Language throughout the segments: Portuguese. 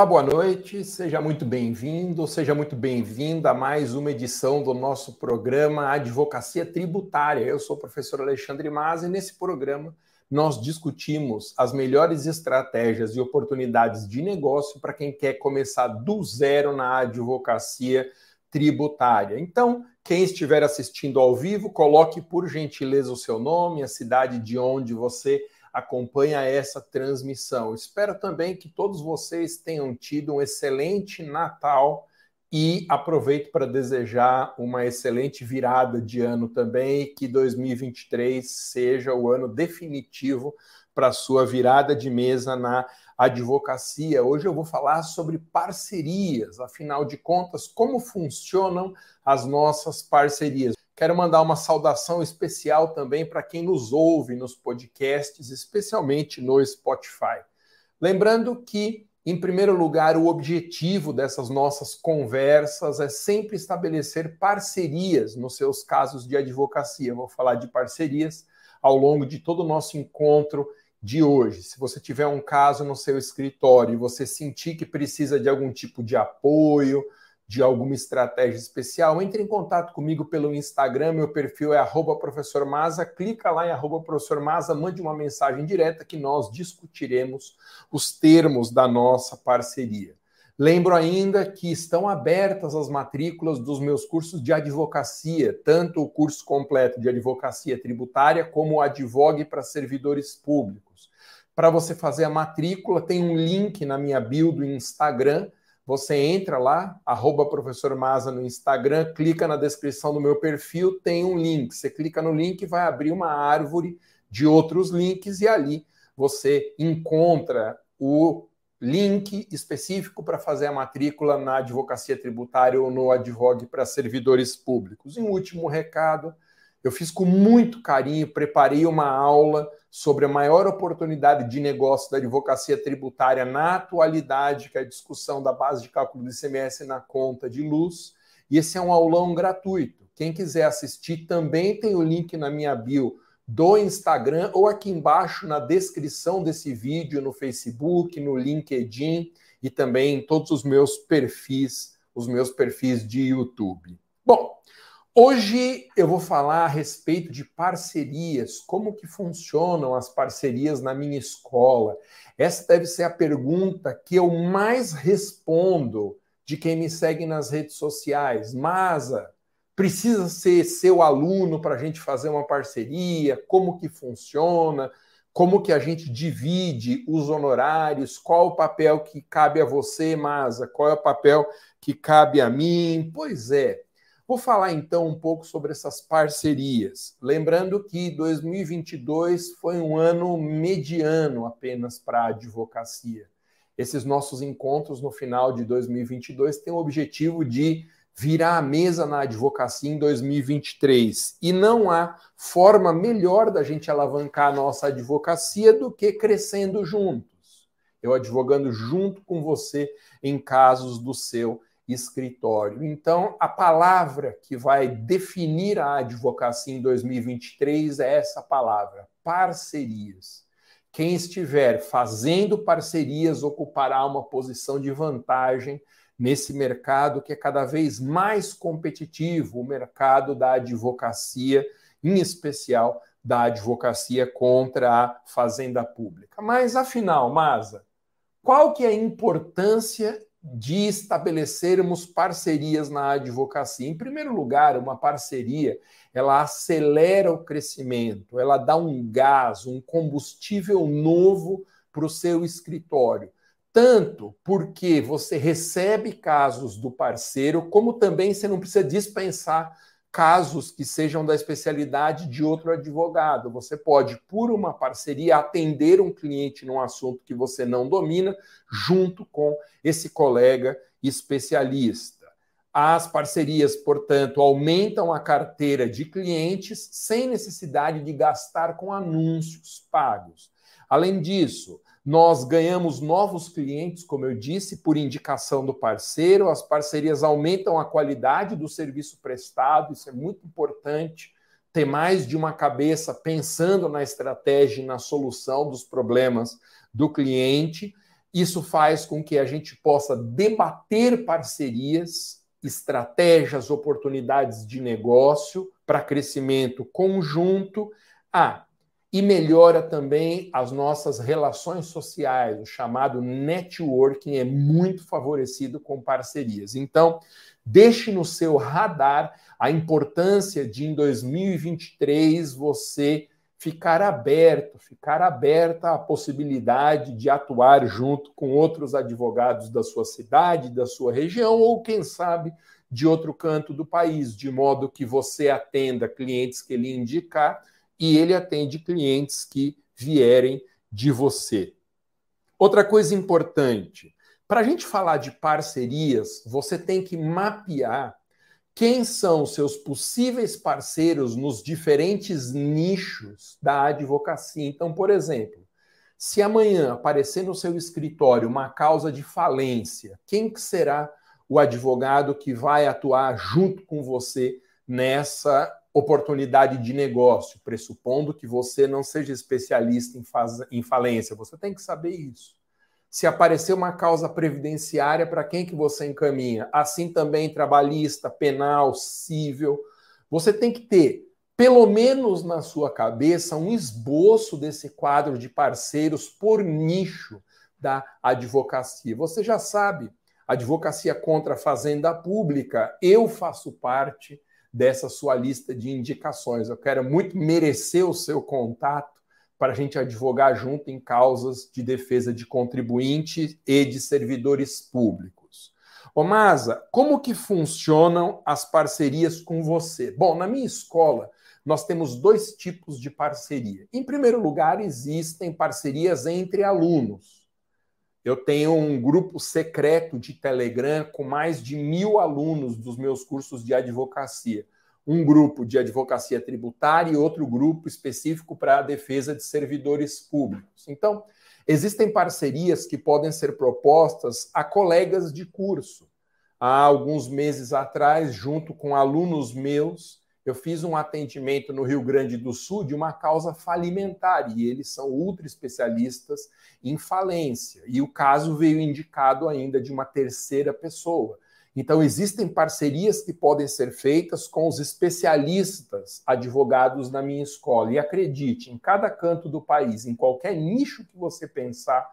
Olá, boa noite, seja muito bem-vindo, seja muito bem-vinda a mais uma edição do nosso programa Advocacia Tributária. Eu sou o professor Alexandre Mas e nesse programa nós discutimos as melhores estratégias e oportunidades de negócio para quem quer começar do zero na advocacia tributária. Então, quem estiver assistindo ao vivo, coloque por gentileza o seu nome, a cidade de onde você acompanha essa transmissão. Espero também que todos vocês tenham tido um excelente Natal e aproveito para desejar uma excelente virada de ano também e que 2023 seja o ano definitivo para sua virada de mesa na advocacia. Hoje eu vou falar sobre parcerias, afinal de contas, como funcionam as nossas parcerias. Quero mandar uma saudação especial também para quem nos ouve nos podcasts, especialmente no Spotify. Lembrando que, em primeiro lugar, o objetivo dessas nossas conversas é sempre estabelecer parcerias nos seus casos de advocacia. vou falar de parcerias ao longo de todo o nosso encontro de hoje. Se você tiver um caso no seu escritório e você sentir que precisa de algum tipo de apoio, de alguma estratégia especial, entre em contato comigo pelo Instagram, meu perfil é arroba professor Maza, clica lá em arroba professor Maza, mande uma mensagem direta que nós discutiremos os termos da nossa parceria. Lembro ainda que estão abertas as matrículas dos meus cursos de advocacia, tanto o curso completo de advocacia tributária como o Advogue para servidores públicos. Para você fazer a matrícula, tem um link na minha bio do Instagram, você entra lá, arroba professor Maza no Instagram, clica na descrição do meu perfil, tem um link. Você clica no link e vai abrir uma árvore de outros links e ali você encontra o link específico para fazer a matrícula na advocacia tributária ou no Advogue para servidores públicos. E um último recado, eu fiz com muito carinho, preparei uma aula sobre a maior oportunidade de negócio da advocacia tributária na atualidade, que é a discussão da base de cálculo do ICMS na conta de luz. E esse é um aulão gratuito. Quem quiser assistir também tem o link na minha bio do Instagram ou aqui embaixo na descrição desse vídeo no Facebook, no LinkedIn e também em todos os meus perfis, os meus perfis de YouTube. Bom, Hoje eu vou falar a respeito de parcerias, como que funcionam as parcerias na minha escola. Essa deve ser a pergunta que eu mais respondo de quem me segue nas redes sociais. Masa, precisa ser seu aluno para a gente fazer uma parceria? Como que funciona? Como que a gente divide os honorários? Qual o papel que cabe a você, Masa? Qual é o papel que cabe a mim? Pois é. Vou falar então um pouco sobre essas parcerias. Lembrando que 2022 foi um ano mediano apenas para a advocacia. Esses nossos encontros no final de 2022 têm o objetivo de virar a mesa na advocacia em 2023. E não há forma melhor da gente alavancar a nossa advocacia do que crescendo juntos. Eu advogando junto com você em casos do seu escritório. Então, a palavra que vai definir a advocacia em 2023 é essa palavra: parcerias. Quem estiver fazendo parcerias ocupará uma posição de vantagem nesse mercado que é cada vez mais competitivo, o mercado da advocacia, em especial da advocacia contra a fazenda pública. Mas afinal, Masa, qual que é a importância de estabelecermos parcerias na advocacia. Em primeiro lugar, uma parceria, ela acelera o crescimento, ela dá um gás, um combustível novo para o seu escritório. Tanto porque você recebe casos do parceiro, como também você não precisa dispensar casos que sejam da especialidade de outro advogado. Você pode, por uma parceria, atender um cliente num assunto que você não domina, junto com esse colega especialista. As parcerias, portanto, aumentam a carteira de clientes sem necessidade de gastar com anúncios pagos. Além disso, nós ganhamos novos clientes, como eu disse, por indicação do parceiro. As parcerias aumentam a qualidade do serviço prestado, isso é muito importante. Ter mais de uma cabeça pensando na estratégia e na solução dos problemas do cliente. Isso faz com que a gente possa debater parcerias, estratégias, oportunidades de negócio para crescimento conjunto. Ah, e melhora também as nossas relações sociais. O chamado networking é muito favorecido com parcerias. Então, deixe no seu radar a importância de em 2023 você ficar aberto, ficar aberta à possibilidade de atuar junto com outros advogados da sua cidade, da sua região ou quem sabe de outro canto do país, de modo que você atenda clientes que ele indicar e ele atende clientes que vierem de você. Outra coisa importante, para a gente falar de parcerias, você tem que mapear quem são seus possíveis parceiros nos diferentes nichos da advocacia. Então, por exemplo, se amanhã aparecer no seu escritório uma causa de falência, quem será o advogado que vai atuar junto com você nessa oportunidade de negócio, pressupondo que você não seja especialista em, faz... em falência. Você tem que saber isso. Se aparecer uma causa previdenciária, para quem que você encaminha? Assim também trabalhista, penal, civil. Você tem que ter, pelo menos na sua cabeça, um esboço desse quadro de parceiros por nicho da advocacia. Você já sabe, advocacia contra a fazenda pública, eu faço parte dessa sua lista de indicações. Eu quero muito merecer o seu contato para a gente advogar junto em causas de defesa de contribuintes e de servidores públicos. Ô Masa, como que funcionam as parcerias com você? Bom, na minha escola, nós temos dois tipos de parceria. Em primeiro lugar, existem parcerias entre alunos. Eu tenho um grupo secreto de Telegram com mais de mil alunos dos meus cursos de advocacia. Um grupo de advocacia tributária e outro grupo específico para a defesa de servidores públicos. Então, existem parcerias que podem ser propostas a colegas de curso. Há alguns meses atrás, junto com alunos meus, eu fiz um atendimento no Rio Grande do Sul de uma causa falimentar e eles são ultra especialistas em falência. E o caso veio indicado ainda de uma terceira pessoa. Então, existem parcerias que podem ser feitas com os especialistas advogados na minha escola. E acredite, em cada canto do país, em qualquer nicho que você pensar,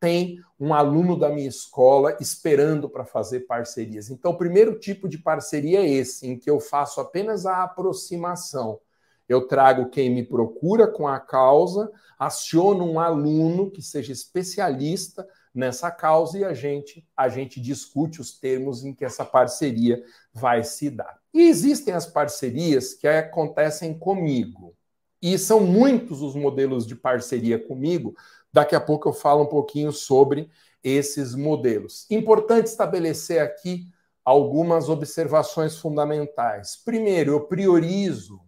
tem um aluno da minha escola esperando para fazer parcerias. Então, o primeiro tipo de parceria é esse, em que eu faço apenas a aproximação. Eu trago quem me procura com a causa, aciono um aluno que seja especialista nessa causa e a gente a gente discute os termos em que essa parceria vai se dar. E existem as parcerias que acontecem comigo. E são muitos os modelos de parceria comigo, Daqui a pouco eu falo um pouquinho sobre esses modelos. Importante estabelecer aqui algumas observações fundamentais. Primeiro, eu priorizo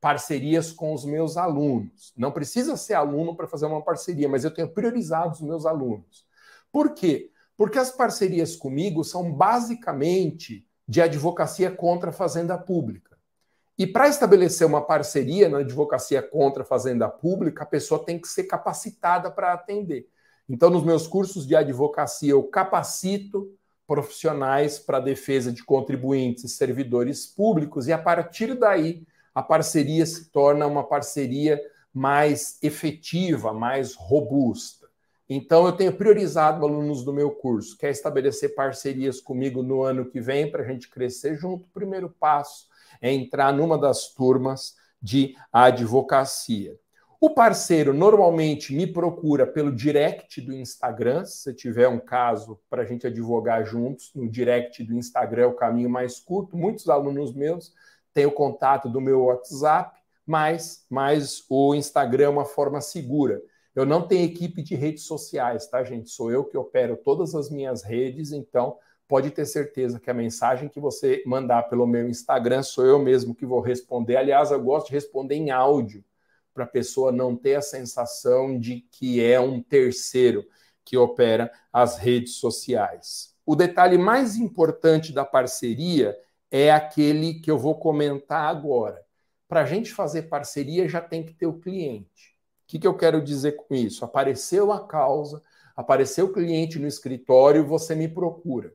parcerias com os meus alunos. Não precisa ser aluno para fazer uma parceria, mas eu tenho priorizado os meus alunos. Por quê? Porque as parcerias comigo são basicamente de advocacia contra a fazenda pública. E para estabelecer uma parceria na advocacia contra a fazenda pública, a pessoa tem que ser capacitada para atender. Então, nos meus cursos de advocacia, eu capacito profissionais para a defesa de contribuintes e servidores públicos, e a partir daí, a parceria se torna uma parceria mais efetiva, mais robusta. Então, eu tenho priorizado alunos do meu curso, quer estabelecer parcerias comigo no ano que vem para a gente crescer junto. Primeiro passo é entrar numa das turmas de advocacia. O parceiro normalmente me procura pelo direct do Instagram. Se você tiver um caso para a gente advogar juntos, no direct do Instagram é o caminho mais curto. Muitos alunos meus têm o contato do meu WhatsApp, mas, mas o Instagram é uma forma segura. Eu não tenho equipe de redes sociais, tá, gente? Sou eu que opero todas as minhas redes, então pode ter certeza que a mensagem que você mandar pelo meu Instagram sou eu mesmo que vou responder. Aliás, eu gosto de responder em áudio, para a pessoa não ter a sensação de que é um terceiro que opera as redes sociais. O detalhe mais importante da parceria é aquele que eu vou comentar agora. Para a gente fazer parceria, já tem que ter o cliente. O que, que eu quero dizer com isso? Apareceu a causa, Apareceu o cliente no escritório, você me procura.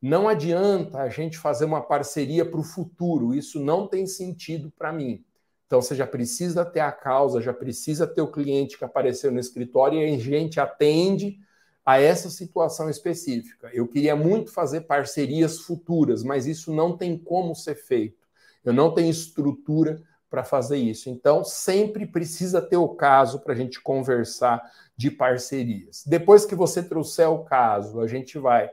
Não adianta a gente fazer uma parceria para o futuro, isso não tem sentido para mim. Então você já precisa ter a causa, já precisa ter o cliente que apareceu no escritório e a gente atende a essa situação específica. Eu queria muito fazer parcerias futuras, mas isso não tem como ser feito. Eu não tenho estrutura para fazer isso. Então, sempre precisa ter o caso para a gente conversar de parcerias. Depois que você trouxer o caso, a gente vai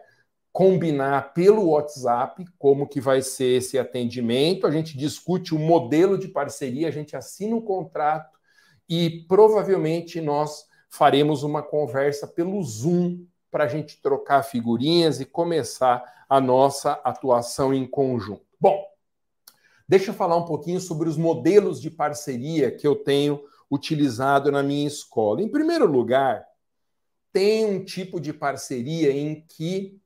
combinar pelo WhatsApp como que vai ser esse atendimento, a gente discute o modelo de parceria, a gente assina o um contrato e provavelmente nós faremos uma conversa pelo Zoom para a gente trocar figurinhas e começar a nossa atuação em conjunto. Bom, Deixa eu falar um pouquinho sobre os modelos de parceria que eu tenho utilizado na minha escola. Em primeiro lugar, tem um tipo de parceria em que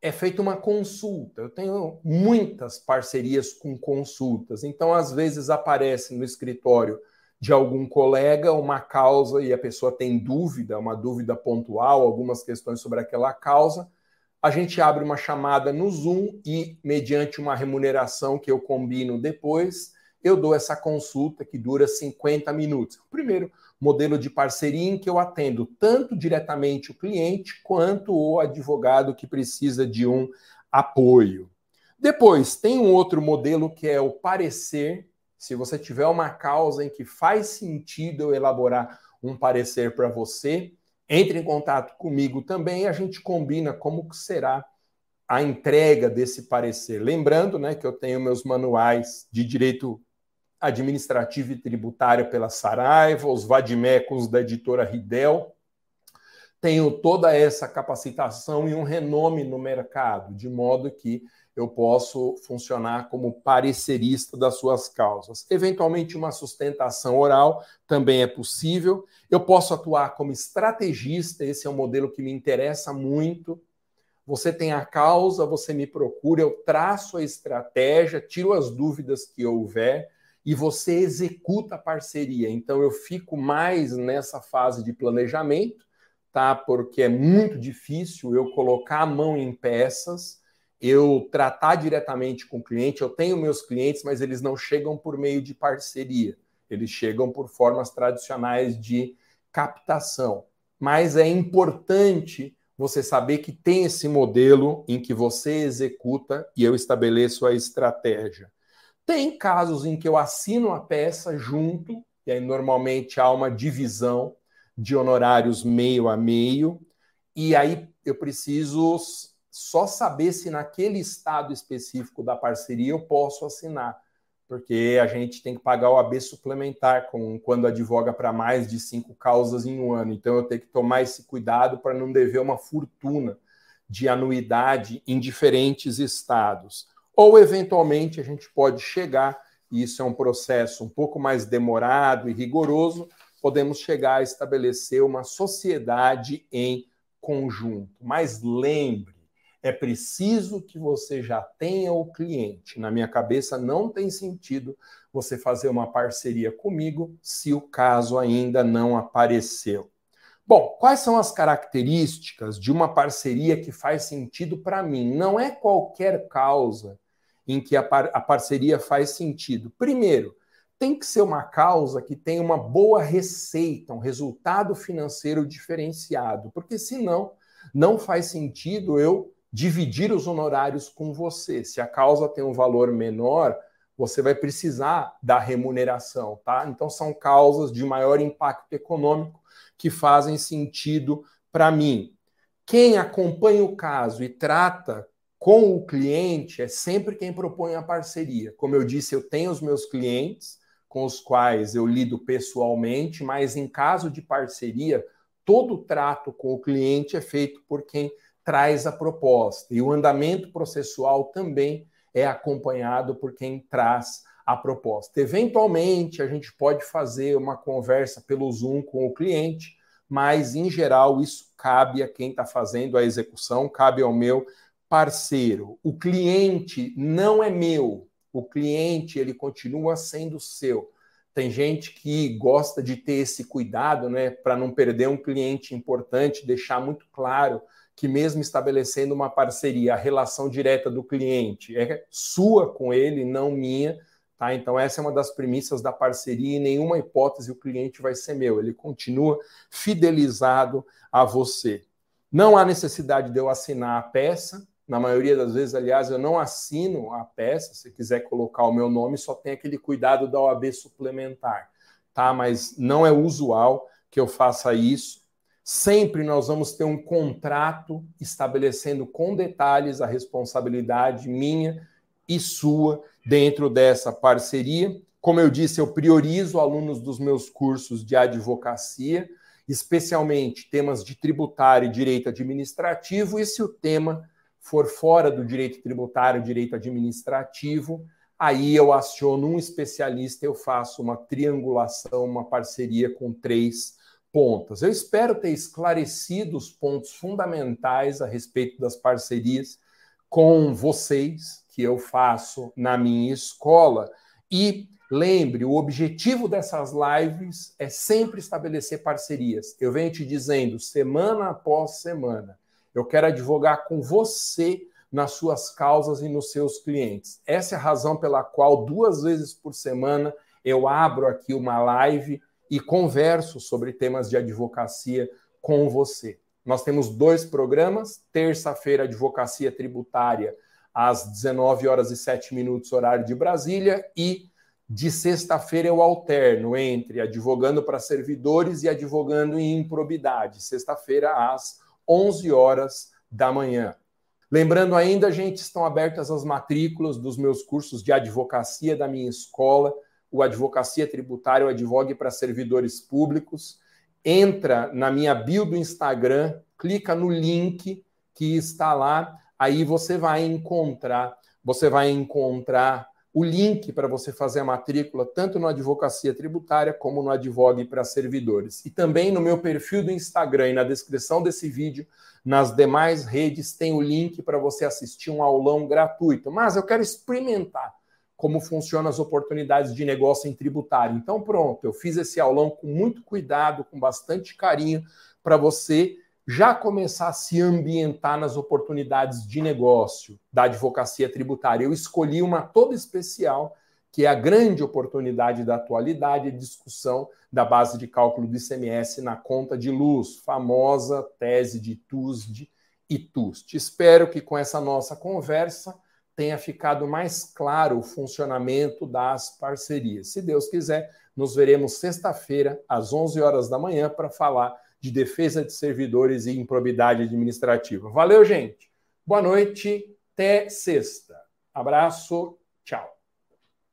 é feita uma consulta. Eu tenho muitas parcerias com consultas. Então, às vezes, aparece no escritório de algum colega uma causa e a pessoa tem dúvida, uma dúvida pontual, algumas questões sobre aquela causa a gente abre uma chamada no Zoom e, mediante uma remuneração que eu combino depois, eu dou essa consulta que dura 50 minutos. O primeiro modelo de parceria em que eu atendo tanto diretamente o cliente quanto o advogado que precisa de um apoio. Depois, tem um outro modelo que é o parecer. Se você tiver uma causa em que faz sentido eu elaborar um parecer para você, entre em contato comigo também e a gente combina como será a entrega desse parecer. Lembrando né, que eu tenho meus manuais de direito administrativo e tributário pela Saraiva, os vadimecums da editora Ridel. Tenho toda essa capacitação e um renome no mercado, de modo que eu posso funcionar como parecerista das suas causas. Eventualmente, uma sustentação oral também é possível. Eu posso atuar como estrategista, esse é um modelo que me interessa muito. Você tem a causa, você me procura, eu traço a estratégia, tiro as dúvidas que houver e você executa a parceria. Então, eu fico mais nessa fase de planejamento, tá? Porque é muito difícil eu colocar a mão em peças eu tratar diretamente com o cliente. Eu tenho meus clientes, mas eles não chegam por meio de parceria, eles chegam por formas tradicionais de captação. Mas é importante você saber que tem esse modelo em que você executa e eu estabeleço a estratégia. Tem casos em que eu assino a peça junto, e aí normalmente há uma divisão de honorários meio a meio, e aí eu preciso só saber se naquele estado específico da parceria eu posso assinar, porque a gente tem que pagar o AB suplementar com, quando advoga para mais de cinco causas em um ano. Então eu tenho que tomar esse cuidado para não dever uma fortuna de anuidade em diferentes estados. Ou, eventualmente, a gente pode chegar, e isso é um processo um pouco mais demorado e rigoroso, podemos chegar a estabelecer uma sociedade em conjunto. Mas lembre, é preciso que você já tenha o cliente. Na minha cabeça, não tem sentido você fazer uma parceria comigo se o caso ainda não apareceu. Bom, quais são as características de uma parceria que faz sentido para mim? Não é qualquer causa em que a, par a parceria faz sentido. Primeiro, tem que ser uma causa que tenha uma boa receita, um resultado financeiro diferenciado, porque senão não faz sentido eu dividir os honorários com você. Se a causa tem um valor menor, você vai precisar da remuneração, tá? Então são causas de maior impacto econômico que fazem sentido para mim. Quem acompanha o caso e trata com o cliente é sempre quem propõe a parceria. Como eu disse, eu tenho os meus clientes com os quais eu lido pessoalmente, mas em caso de parceria, todo o trato com o cliente é feito por quem traz a proposta. E o andamento processual também é acompanhado por quem traz a proposta. Eventualmente, a gente pode fazer uma conversa pelo Zoom com o cliente, mas, em geral, isso cabe a quem está fazendo a execução, cabe ao meu parceiro. O cliente não é meu, o cliente ele continua sendo seu. Tem gente que gosta de ter esse cuidado, né, para não perder um cliente importante, deixar muito claro que mesmo estabelecendo uma parceria, a relação direta do cliente é sua com ele, não minha, tá? Então essa é uma das premissas da parceria, em nenhuma hipótese o cliente vai ser meu, ele continua fidelizado a você. Não há necessidade de eu assinar a peça, na maioria das vezes, aliás, eu não assino a peça. Se quiser colocar o meu nome, só tem aquele cuidado da OAB suplementar, tá? Mas não é usual que eu faça isso. Sempre nós vamos ter um contrato estabelecendo com detalhes a responsabilidade minha e sua dentro dessa parceria. Como eu disse, eu priorizo alunos dos meus cursos de advocacia, especialmente temas de tributário e direito administrativo, e se o tema for fora do direito tributário, direito administrativo, aí eu aciono um especialista, eu faço uma triangulação, uma parceria com três pontas. Eu espero ter esclarecido os pontos fundamentais a respeito das parcerias com vocês, que eu faço na minha escola. E lembre, o objetivo dessas lives é sempre estabelecer parcerias. Eu venho te dizendo, semana após semana, eu quero advogar com você nas suas causas e nos seus clientes. Essa é a razão pela qual duas vezes por semana eu abro aqui uma live e converso sobre temas de advocacia com você. Nós temos dois programas, terça-feira advocacia tributária às 19 horas e 7 minutos horário de Brasília e de sexta-feira eu alterno entre advogando para servidores e advogando em improbidade. Sexta-feira às 11 horas da manhã. Lembrando ainda, gente, estão abertas as matrículas dos meus cursos de advocacia da minha escola, o Advocacia Tributária, o Advogue para Servidores Públicos. Entra na minha bio do Instagram, clica no link que está lá, aí você vai encontrar, você vai encontrar o link para você fazer a matrícula, tanto no Advocacia Tributária como no Advogue para Servidores. E também no meu perfil do Instagram e na descrição desse vídeo, nas demais redes, tem o link para você assistir um aulão gratuito. Mas eu quero experimentar como funcionam as oportunidades de negócio em tributário. Então, pronto, eu fiz esse aulão com muito cuidado, com bastante carinho, para você já começar a se ambientar nas oportunidades de negócio da advocacia tributária. Eu escolhi uma toda especial, que é a grande oportunidade da atualidade, a discussão da base de cálculo do ICMS na conta de luz, famosa tese de TUSD e TUST. Espero que com essa nossa conversa tenha ficado mais claro o funcionamento das parcerias. Se Deus quiser, nos veremos sexta-feira às 11 horas da manhã para falar de defesa de servidores e improbidade administrativa. Valeu, gente. Boa noite. Até sexta. Abraço. Tchau.